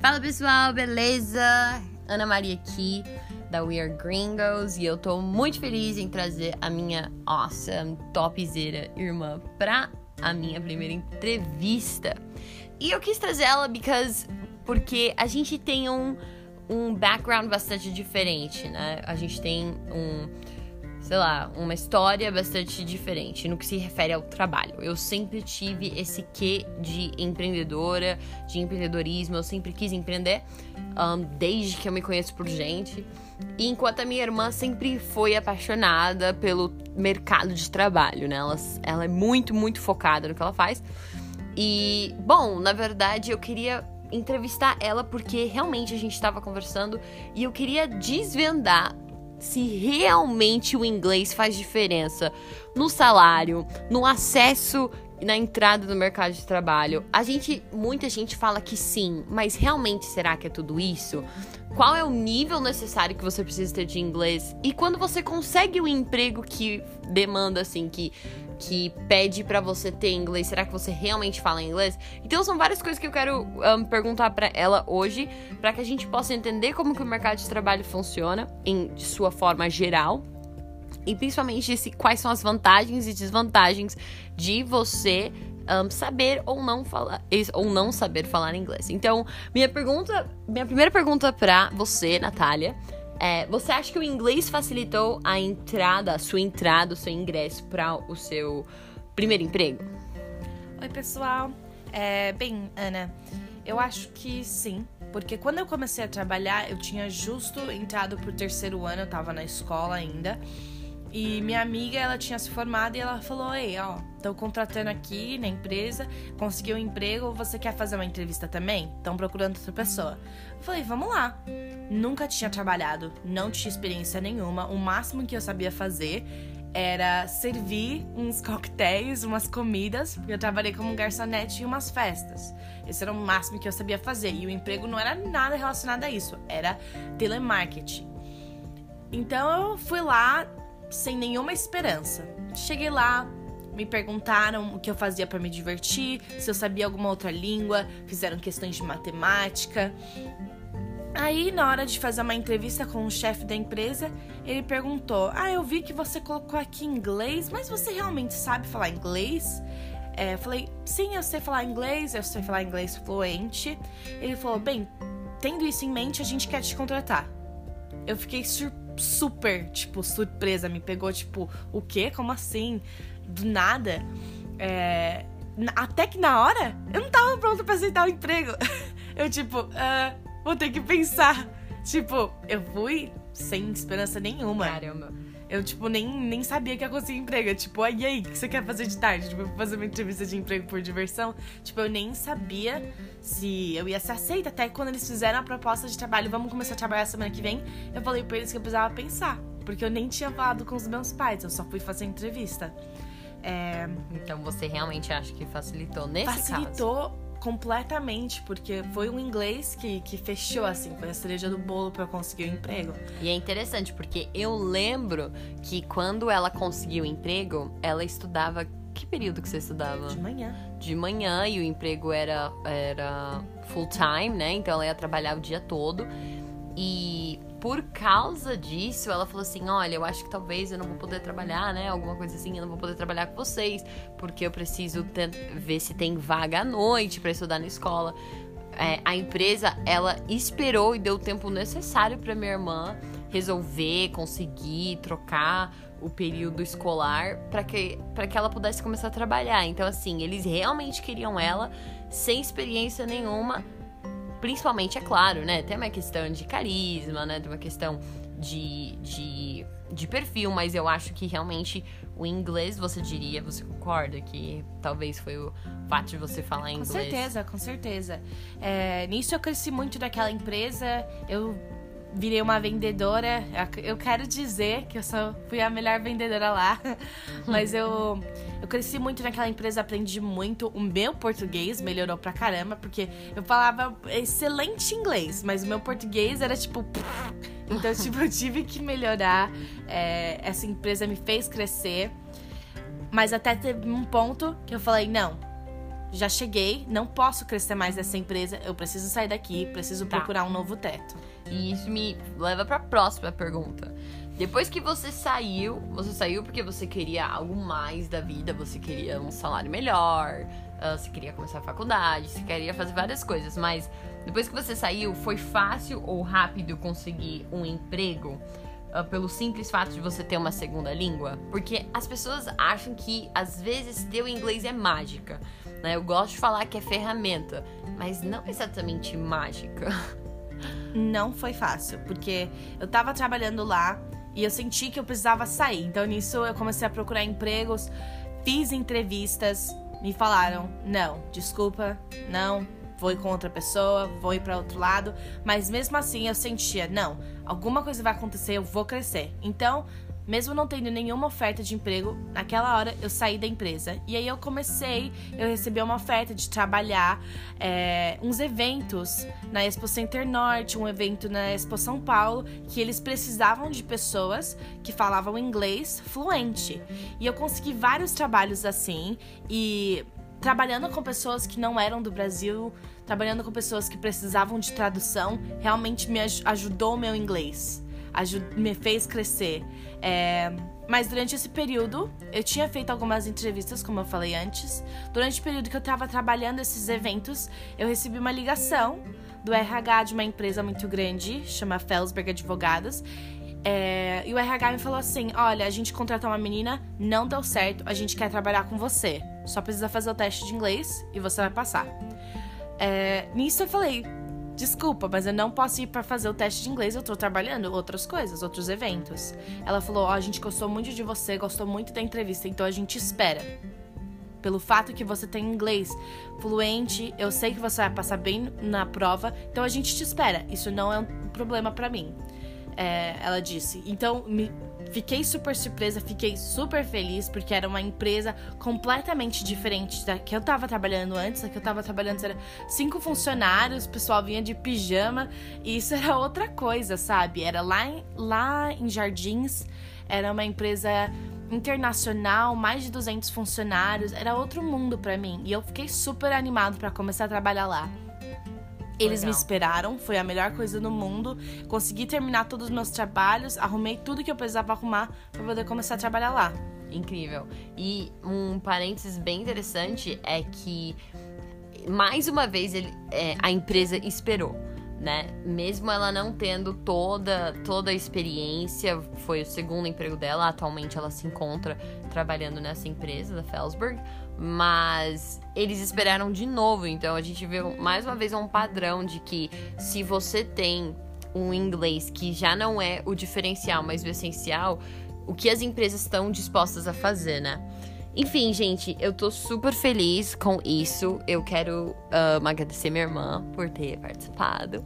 Fala pessoal, beleza? Ana Maria aqui da We Are Gringos e eu tô muito feliz em trazer a minha awesome, topzera irmã pra a minha primeira entrevista. E eu quis trazer ela because, porque a gente tem um, um background bastante diferente, né? A gente tem um sei lá, uma história bastante diferente no que se refere ao trabalho. Eu sempre tive esse quê de empreendedora, de empreendedorismo, eu sempre quis empreender, um, desde que eu me conheço por gente. E enquanto a minha irmã sempre foi apaixonada pelo mercado de trabalho, né? Ela, ela é muito, muito focada no que ela faz. E, bom, na verdade eu queria entrevistar ela porque realmente a gente estava conversando e eu queria desvendar se realmente o inglês faz diferença no salário, no acesso na entrada no mercado de trabalho. A gente, muita gente fala que sim, mas realmente será que é tudo isso? Qual é o nível necessário que você precisa ter de inglês? E quando você consegue o um emprego que demanda assim que que pede para você ter inglês, será que você realmente fala inglês? Então são várias coisas que eu quero um, perguntar para ela hoje, para que a gente possa entender como que o mercado de trabalho funciona em sua forma geral e principalmente esse, quais são as vantagens e desvantagens de você um, saber ou não falar ou não saber falar inglês. Então, minha pergunta, minha primeira pergunta para você, Natália, é, você acha que o inglês facilitou a entrada, a sua entrada, o seu ingresso para o seu primeiro emprego? Oi, pessoal. É, bem, Ana, eu acho que sim. Porque quando eu comecei a trabalhar, eu tinha justo entrado pro terceiro ano, eu tava na escola ainda. E minha amiga, ela tinha se formado e ela falou: Ei, ó, tô contratando aqui na empresa, conseguiu um emprego, você quer fazer uma entrevista também? Estão procurando outra pessoa. Eu falei: Vamos lá. Nunca tinha trabalhado, não tinha experiência nenhuma. O máximo que eu sabia fazer era servir uns coquetéis, umas comidas, porque eu trabalhei como garçonete em umas festas. Esse era o máximo que eu sabia fazer. E o emprego não era nada relacionado a isso, era telemarketing. Então eu fui lá, sem nenhuma esperança. Cheguei lá, me perguntaram o que eu fazia para me divertir, se eu sabia alguma outra língua, fizeram questões de matemática. Aí, na hora de fazer uma entrevista com o chefe da empresa, ele perguntou: Ah, eu vi que você colocou aqui inglês, mas você realmente sabe falar inglês? É, falei: Sim, eu sei falar inglês, eu sei falar inglês fluente. Ele falou: Bem, tendo isso em mente, a gente quer te contratar. Eu fiquei surpresa super, tipo, surpresa. Me pegou, tipo, o quê? Como assim? Do nada. É... Até que na hora, eu não tava pronta pra aceitar o emprego. Eu, tipo, uh, vou ter que pensar. Tipo, eu fui sem esperança nenhuma. Caramba. Eu, tipo, nem, nem sabia que ia conseguir emprego. tipo, e aí, o que você quer fazer de tarde? Tipo, fazer uma entrevista de emprego por diversão. Tipo, eu nem sabia se eu ia ser aceita. Até quando eles fizeram a proposta de trabalho, vamos começar a trabalhar semana que vem, eu falei pra eles que eu precisava pensar. Porque eu nem tinha falado com os meus pais, eu só fui fazer entrevista. É... Então você realmente acha que facilitou nesse facilitou caso? Facilitou completamente, porque foi um inglês que, que fechou, assim, foi a cereja do bolo para eu conseguir o emprego. E é interessante, porque eu lembro que quando ela conseguiu o emprego, ela estudava. Que período que você estudava? De manhã. De manhã, e o emprego era, era full time, né? Então ela ia trabalhar o dia todo. E por causa disso, ela falou assim: Olha, eu acho que talvez eu não vou poder trabalhar, né? Alguma coisa assim, eu não vou poder trabalhar com vocês, porque eu preciso ver se tem vaga à noite para estudar na escola. É, a empresa, ela esperou e deu o tempo necessário para minha irmã resolver, conseguir trocar o período escolar para que, que ela pudesse começar a trabalhar. Então, assim, eles realmente queriam ela sem experiência nenhuma Principalmente, é claro, né? Tem uma questão de carisma, né? Tem uma questão de, de, de perfil, mas eu acho que realmente o inglês, você diria, você concorda que talvez foi o fato de você falar inglês? Com certeza, com certeza. É, nisso eu cresci muito daquela empresa, eu virei uma vendedora. Eu quero dizer que eu só fui a melhor vendedora lá, mas eu eu cresci muito naquela empresa, aprendi muito. O meu português melhorou pra caramba, porque eu falava excelente inglês, mas o meu português era tipo. Então, tipo, eu tive que melhorar. É, essa empresa me fez crescer. Mas até teve um ponto que eu falei: não, já cheguei, não posso crescer mais nessa empresa, eu preciso sair daqui, preciso Tá. procurar um novo teto. E isso me leva pra próxima pergunta. Depois que você saiu, você saiu porque você queria algo mais da vida, você queria um salário melhor, ah, você queria começar a faculdade, você queria fazer várias coisas, mas depois que você saiu, foi fácil ou rápido conseguir um emprego? Ah, pelo simples fato de você ter uma segunda língua? Porque as pessoas acham que às vezes ter o inglês é mágica. Né? Eu gosto de falar que é ferramenta, mas não exatamente mágica. Não foi fácil, porque eu tava trabalhando lá e eu senti que eu precisava sair. Então nisso eu comecei a procurar empregos, fiz entrevistas, me falaram: "Não, desculpa, não, vou ir com outra pessoa, vou ir para outro lado". Mas mesmo assim eu sentia: "Não, alguma coisa vai acontecer, eu vou crescer". Então, mesmo não tendo nenhuma oferta de emprego, naquela hora eu saí da empresa. E aí eu comecei, eu recebi uma oferta de trabalhar é, uns eventos na Expo Center Norte, um evento na Expo São Paulo, que eles precisavam de pessoas que falavam inglês fluente. E eu consegui vários trabalhos assim, e trabalhando com pessoas que não eram do Brasil, trabalhando com pessoas que precisavam de tradução, realmente me aj- ajudou meu inglês. Me fez crescer. É, mas durante esse período, eu tinha feito algumas entrevistas, como eu falei antes. Durante o período que eu tava trabalhando esses eventos, eu recebi uma ligação do RH de uma empresa muito grande, chama Felsberg Advogados. É, e o RH me falou assim: Olha, a gente contratou uma menina, não deu certo, a gente quer trabalhar com você. Só precisa fazer o teste de inglês e você vai passar. É, nisso eu falei: Desculpa, mas eu não posso ir pra fazer o teste de inglês, eu tô trabalhando outras coisas, outros eventos. Ela falou: Ó, a gente gostou muito de você, gostou muito da entrevista, então a gente espera. Pelo fato que você tem inglês fluente, eu sei que você vai passar bem na prova, então a gente te espera. Isso não é um problema pra mim. É, ela disse. Então, me, fiquei super surpresa, fiquei super feliz, porque era uma empresa completamente diferente da que eu tava trabalhando antes. A que eu tava trabalhando era cinco funcionários, o pessoal vinha de pijama, e isso era outra coisa, sabe? Era lá em, lá em Jardins, era uma empresa internacional, mais de 200 funcionários, era outro mundo pra mim. E eu fiquei super animado pra começar a trabalhar lá. Eles me Legal. esperaram, foi a melhor coisa do mundo. Consegui terminar todos os meus trabalhos, arrumei tudo que eu precisava arrumar pra poder começar a trabalhar lá. Incrível. E um parênteses bem interessante é que, mais uma vez, ele, é, a empresa esperou. Né? Mesmo ela não tendo toda, toda a experiência, foi o segundo emprego dela. Atualmente ela se encontra trabalhando nessa empresa da Felsberg, mas eles esperaram de novo. Então a gente vê mais uma vez um padrão de que se você tem um inglês que já não é o diferencial, mas o essencial, o que as empresas estão dispostas a fazer, né? Enfim, gente, eu tô super feliz com isso. Eu quero ah, agradecer minha irmã por ter participado.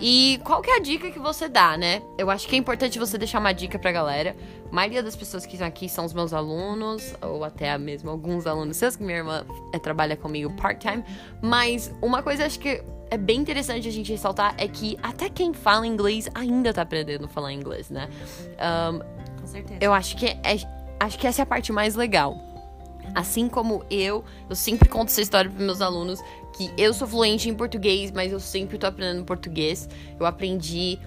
E qual que é a dica que você dá, né? Eu acho que é importante você deixar uma dica pra galera. A maioria das pessoas que estão aqui são os meus alunos, ou até mesmo alguns alunos seus, que minha irmã eh, trabalha comigo part-time. Mas uma coisa acho que é bem interessante a gente ressaltar é que até quem fala inglês ainda tá aprendendo a falar inglês, né? Ahn, Com certeza. eu acho que é, acho que essa é a parte mais legal. Assim como eu, eu sempre conto essa história para meus alunos que eu sou fluente em português, mas eu sempre tô aprendendo português. Eu aprendi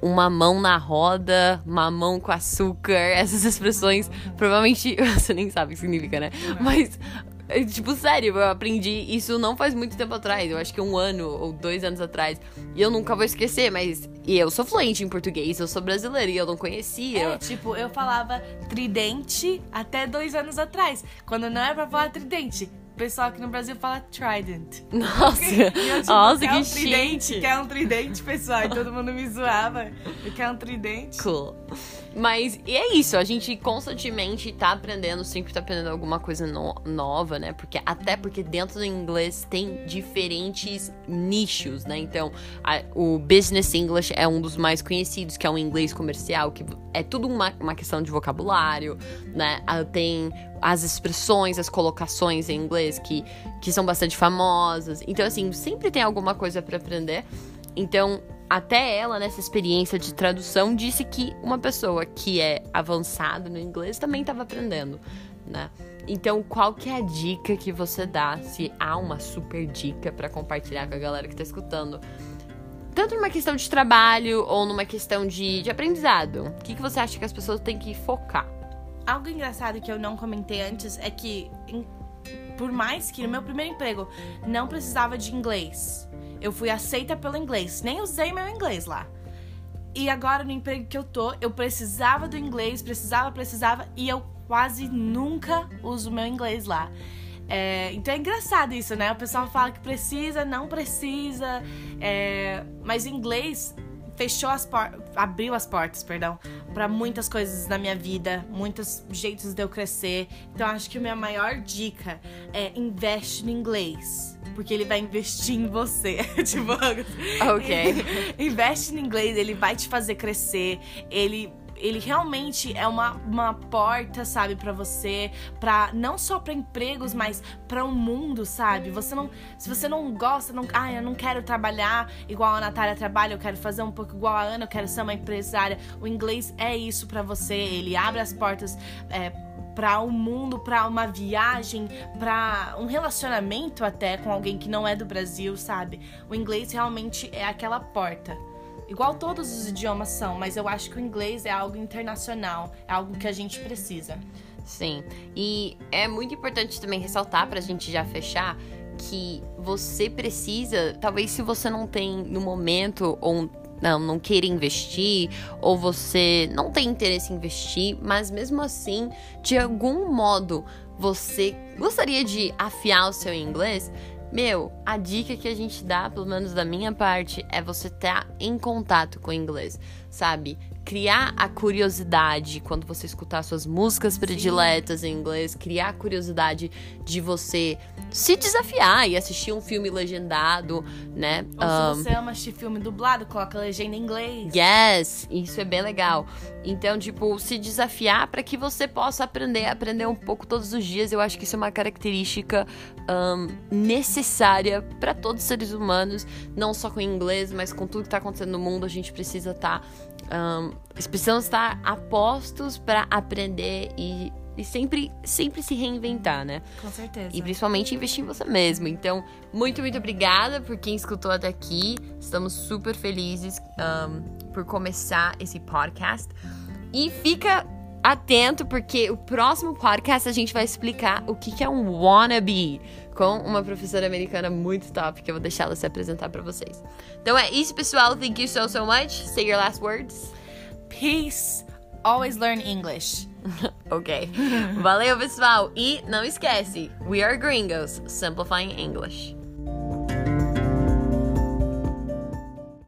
uma mão na roda, mamão com açúcar, essas expressões, provavelmente você nem sabe o que significa, né? Mas é, Tipo, sério, eu aprendi isso não faz muito tempo atrás. Eu acho que um ano ou dois anos atrás. E eu nunca vou esquecer, mas. E eu sou fluente em português, eu sou brasileira e eu não conhecia. É, tipo, eu falava tridente até dois anos atrás. Quando não é pra falar tridente. O pessoal aqui no Brasil fala trident. Nossa, eu, tipo, nossa, quer que um tridente, chique. quer um tridente, pessoal. E todo mundo me zoava. Eu quero um tridente. Cool. Mas e é isso, a gente constantemente tá aprendendo, sempre tá aprendendo alguma coisa no- nova, né? Porque até porque dentro do inglês tem diferentes nichos, né? Então, a- o business English é um dos mais conhecidos, que é um inglês comercial, que é tudo uma, uma questão de vocabulário, né? Ah, Tem as expressões, as colocações em inglês que, que são bastante famosas. Então, assim, sempre tem alguma coisa pra aprender. Então, até ela, nessa experiência de tradução, disse que uma pessoa que é avançada no inglês também estava aprendendo. né? Então, qual que é a dica que você dá, se há uma super dica para compartilhar com a galera que tá escutando? Tanto numa questão de trabalho ou numa questão de, de aprendizado. O que, que você acha que as pessoas têm que focar? Algo engraçado que eu não comentei antes é que, por mais que no meu primeiro emprego não precisava de inglês, eu fui aceita pelo inglês, nem usei meu inglês lá. E agora no emprego que eu tô, eu precisava do inglês, precisava, precisava, e eu quase nunca uso meu inglês lá. É, então é engraçado isso, né? O pessoal fala que precisa, não precisa, é, mas inglês fechou as portas, abriu as portas, perdão, para muitas coisas na minha vida, muitos jeitos de eu crescer. Então acho que a minha maior dica é investe no inglês, porque ele vai investir em você. tipo, ok. investe no inglês, ele vai te fazer crescer, ele ele realmente é uma, uma porta, sabe, para você, para não só para empregos, mas para o um mundo, sabe? Você não, se você não gosta, não, ah, eu não quero trabalhar igual a Natália trabalha, eu quero fazer um pouco igual a Ana, eu quero ser uma empresária. O inglês é isso para você, ele abre as portas é, para o um mundo, para uma viagem, para um relacionamento até com alguém que não é do Brasil, sabe? O inglês realmente é aquela porta. Igual todos os idiomas são, mas eu acho que o inglês é algo internacional, é algo que a gente precisa. Sim. E é muito importante também ressaltar para a gente já fechar que você precisa, talvez se você não tem no momento ou não, não investir, ou você não tem interesse em investir, mas mesmo assim, de algum modo, você gostaria de afiar o seu inglês, meu, a dica que a gente dá, pelo menos da minha parte, é você estar em contato com o inglês, sabe? Criar a curiosidade quando você escutar suas músicas prediletas Sim. em inglês, criar a curiosidade de você se desafiar e assistir um filme legendado, né? Ou um, se você ama assistir filme dublado, coloca a legenda em inglês. Yes, isso é bem legal. Então, tipo, se desafiar para que você possa aprender, aprender um pouco todos os dias. Eu acho que isso é uma característica um, necessária para todos os seres humanos, não só com inglês, mas com tudo que está acontecendo no mundo. A gente precisa estar, tá, um, precisamos estar apostos para aprender e e sempre, sempre se reinventar, né? Com certeza. E principalmente investir em você mesmo. Então, muito, muito obrigada por quem escutou até aqui. Estamos super felizes um, por começar esse podcast. E fica atento, porque o próximo podcast a gente vai explicar o que é um wannabe com uma professora americana muito top, que eu vou deixar ela se apresentar para vocês. Então é isso, pessoal. Thank you so, so much. Say your last words. Peace. Always learn English. ok. Valeu, pessoal. E não esquece, we are gringos, simplifying English.